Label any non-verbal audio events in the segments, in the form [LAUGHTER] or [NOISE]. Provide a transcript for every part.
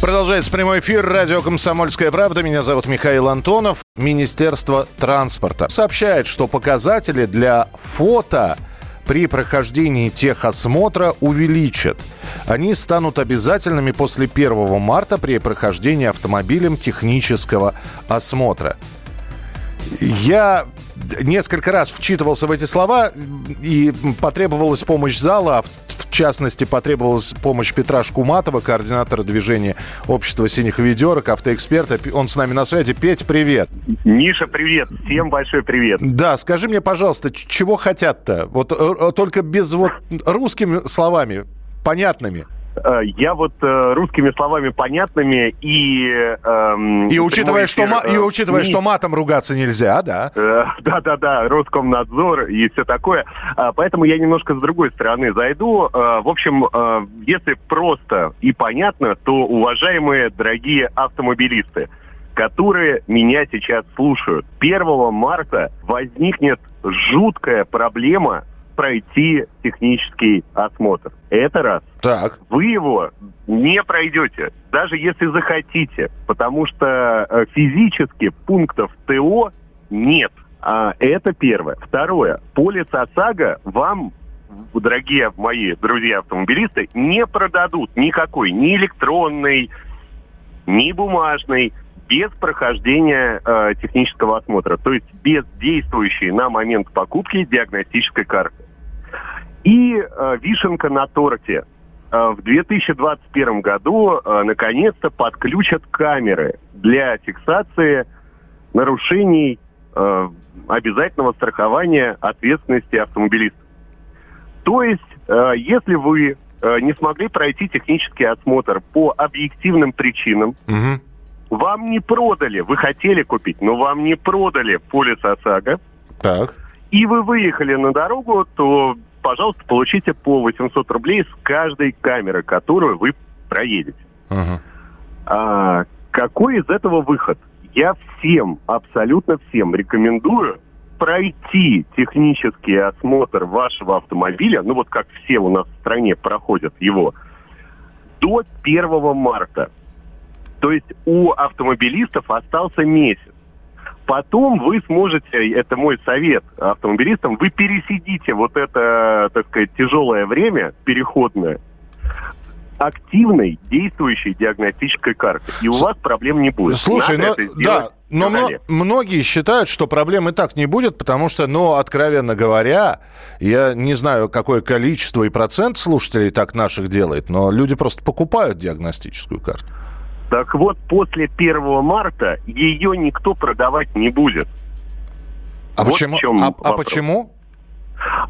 Продолжается прямой эфир радио «Комсомольская правда». Меня зовут Михаил Антонов. Министерство транспорта сообщает, что показатели для фото при прохождении техосмотра увеличат. Они станут обязательными после 1 марта при прохождении автомобилем технического осмотра. Я несколько раз вчитывался в эти слова, и потребовалась помощь зала, а в, частности, потребовалась помощь Петра Шкуматова, координатора движения общества синих ведерок, автоэксперта. Он с нами на связи. Петь, привет. Миша, привет. Всем большой привет. Да, скажи мне, пожалуйста, чего хотят-то? Вот э, только без вот русскими словами, понятными. Э, Я вот э, русскими словами понятными и... эм, И учитывая, что, ма- и э, учитывая, СМИ, что матом ругаться нельзя, да? э, [LAUGHS] Да-да-да, Роскомнадзор и все такое. А, Поэтому я немножко с другой стороны зайду. Э, В общем, э, если просто и понятно, то, уважаемые дорогие автомобилисты, которые меня сейчас слушают, 1 марта возникнет жуткая проблема пройти технический осмотр. Это раз. Так. вы его не пройдете, даже если захотите, потому что э, физически пунктов ТО нет. А, это первое. Второе. Полис ОСАГО вам, дорогие мои друзья-автомобилисты, не продадут никакой, ни электронный, ни бумажный, без прохождения э, технического осмотра, то есть без действующей на момент покупки диагностической карты. И э, вишенка на торте. Э, в 2021 году э, наконец-то подключат камеры для фиксации нарушений э, обязательного страхования ответственности автомобилиста. То есть, э, если вы э, не смогли пройти технический осмотр по объективным причинам, Мгм. вам не продали, вы хотели купить, но вам не продали полис ОСАГО, Так. и вы выехали на дорогу, то, пожалуйста, получите по 800 рублей с каждой камеры, которую вы проедете. Мгм. А, какой из этого выход? Я всем, абсолютно всем рекомендую пройти технический осмотр вашего автомобиля, ну вот как все у нас в стране проходят его, до 1 марта. То есть у автомобилистов остался месяц. Потом вы сможете, это мой совет автомобилистам, вы пересидите вот это, так сказать, тяжелое время, переходное, активной, действующей диагностической карты. И у вас проблем не будет. Слушай, Надо это да, но мно- многие считают, что проблем и так не будет, потому что, ну, откровенно говоря, я не знаю, какое количество и процент слушателей так наших делает, но люди просто покупают диагностическую карту. Так вот, после 1 марта ее никто продавать не будет. А Вот почему? а, а почему?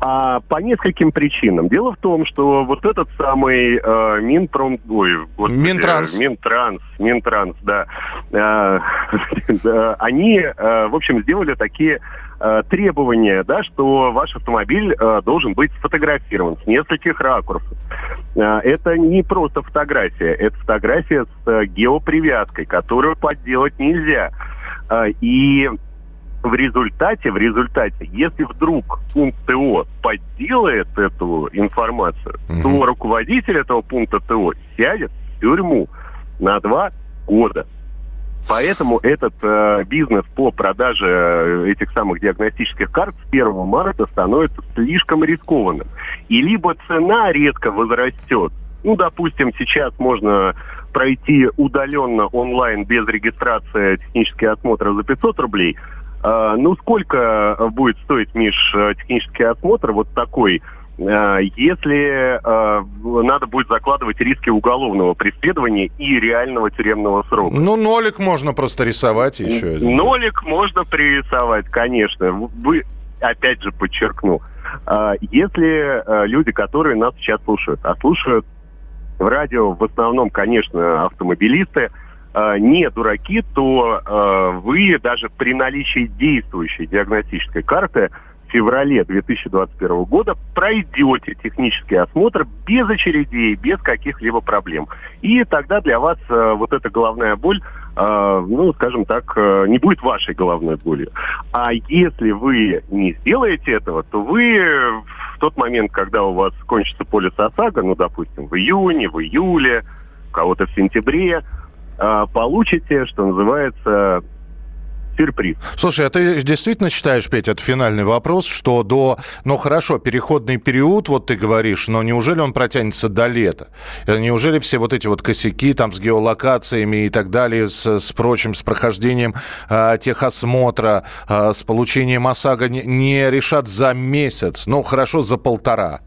А по нескольким причинам. Дело в том, что вот этот самый э, Минпром... Ой, господи, Минтранс. Минтранс, Минтранс, да. Э, [LAUGHS] они, э, в общем, сделали такие э, требования, да, что ваш автомобиль э, должен быть сфотографирован с нескольких ракурсов. Э, это не просто фотография, это фотография с э, геопривязкой, которую подделать нельзя. Э, и в результате, в результате, если вдруг пункт ТО подделает эту информацию, Мгм. то руководитель этого пункта ТО сядет в тюрьму на два года. Поэтому этот э, бизнес по продаже этих самых диагностических карт с 1 марта становится слишком рискованным. И либо цена резко возрастет, ну, допустим, сейчас можно пройти удаленно онлайн без регистрации технический осмотр за 500 рублей. А, ну, сколько э, будет стоить, Миш, э, технический осмотр вот такой, э, если надо будет закладывать риски уголовного преследования и реального тюремного срока? Ну, нолик можно просто рисовать еще. Нолик можно пририсовать, конечно. Вы, опять же, подчеркну, а, если люди, которые нас сейчас слушают, а слушают в радио в основном, конечно, автомобилисты, не дураки, то а, вы даже при наличии действующей диагностической карты феврале 2021 года пройдете технический осмотр без очередей, без каких-либо проблем. И тогда для вас э, вот эта головная боль, э, ну, скажем так, э, не будет вашей головной болью. А если вы не сделаете этого, то вы в тот момент, когда у вас кончится полис ОСАГО, ну, допустим, в июне, в июле, у кого-то в сентябре, э, получите, что называется, сюрприз. Слушай, а ты действительно считаешь, Петя, это финальный вопрос, что до... Ну, хорошо, переходный период, вот ты говоришь, но неужели он протянется до лета? Э, неужели все вот эти вот косяки там с геолокациями и так далее, с, с прочим, с прохождением э, техосмотра, э, с получением ОСАГО не, не решат за месяц? Ну, хорошо, за полтора.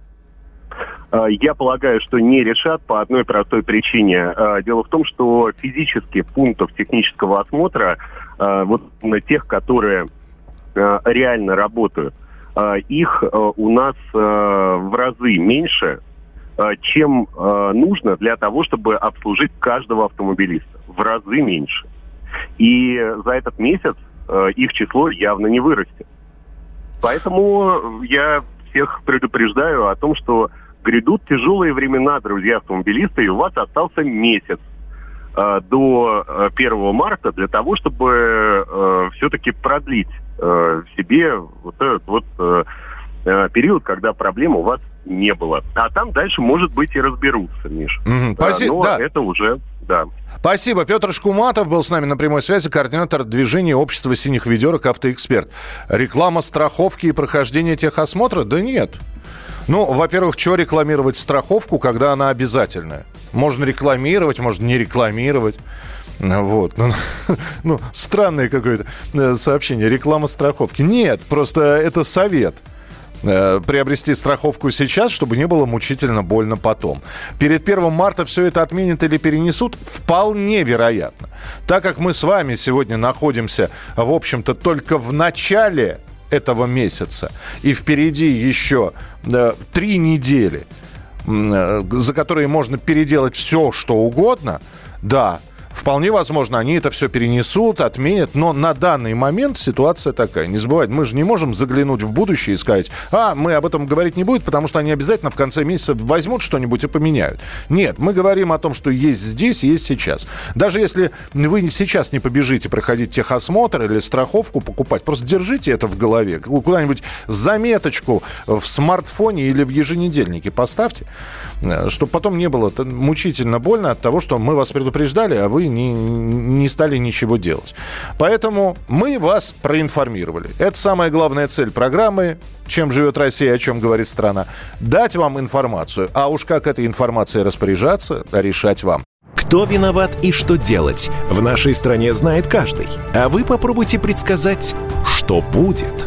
Э, я полагаю, что не решат по одной простой причине. Э, дело в том, что физически пунктов технического осмотра Э, вот на тех, которые реально работают, их у нас в разы меньше, чем нужно для того, чтобы обслужить каждого автомобилиста. В разы меньше. И за этот месяц их число явно не вырастет. Поэтому я всех предупреждаю о том, что грядут тяжелые времена, друзья автомобилисты, и у вас остался месяц Э, до 1 э, марта для того, чтобы э, все-таки продлить себе вот этот вот период, когда проблем у вас не было. А там дальше, может быть, и разберутся, Миша. Угу, спасибо, Но да. это уже да. Спасибо. Петр Шкуматов был с нами на прямой связи, координатор движения общества синих ведерок «Автоэксперт». Реклама страховки и прохождение техосмотра? Да нет. Ну, во-первых, что рекламировать страховку, когда она обязательная? Можно рекламировать, можно не рекламировать. Вот. Ну, [LAUGHS] ну странное какое-то э, сообщение. Реклама страховки. Нет, просто это совет э, приобрести страховку сейчас, чтобы не было мучительно больно потом. Перед 1 марта все это отменят или перенесут? Вполне вероятно. Так как мы с вами сегодня находимся, в общем-то, только в начале этого месяца. И впереди еще э, три недели, э, за которые можно переделать все, что угодно. Да, Вполне возможно, они это все перенесут, отменят, но на данный момент ситуация такая. Не забывайте, мы же не можем заглянуть в будущее и сказать, а, мы об этом говорить не будем, потому что они обязательно в конце месяца возьмут что-нибудь и поменяют. Нет, мы говорим о том, что есть здесь, есть сейчас. Даже если вы сейчас не побежите проходить техосмотр или страховку покупать, просто держите это в голове, куда-нибудь заметочку в смартфоне или в еженедельнике поставьте, э, чтобы потом не было мучительно больно от того, что мы вас предупреждали, а вы не, не стали ничего делать. Поэтому мы вас проинформировали. Это самая главная цель программы чем живет Россия, о чем говорит страна, дать вам информацию. А уж как этой информацией распоряжаться, решать вам. Кто виноват и что делать, в нашей стране знает каждый. А вы попробуйте предсказать, что будет –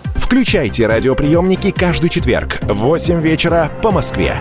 Включайте радиоприемники каждый четверг в 8 вечера по Москве.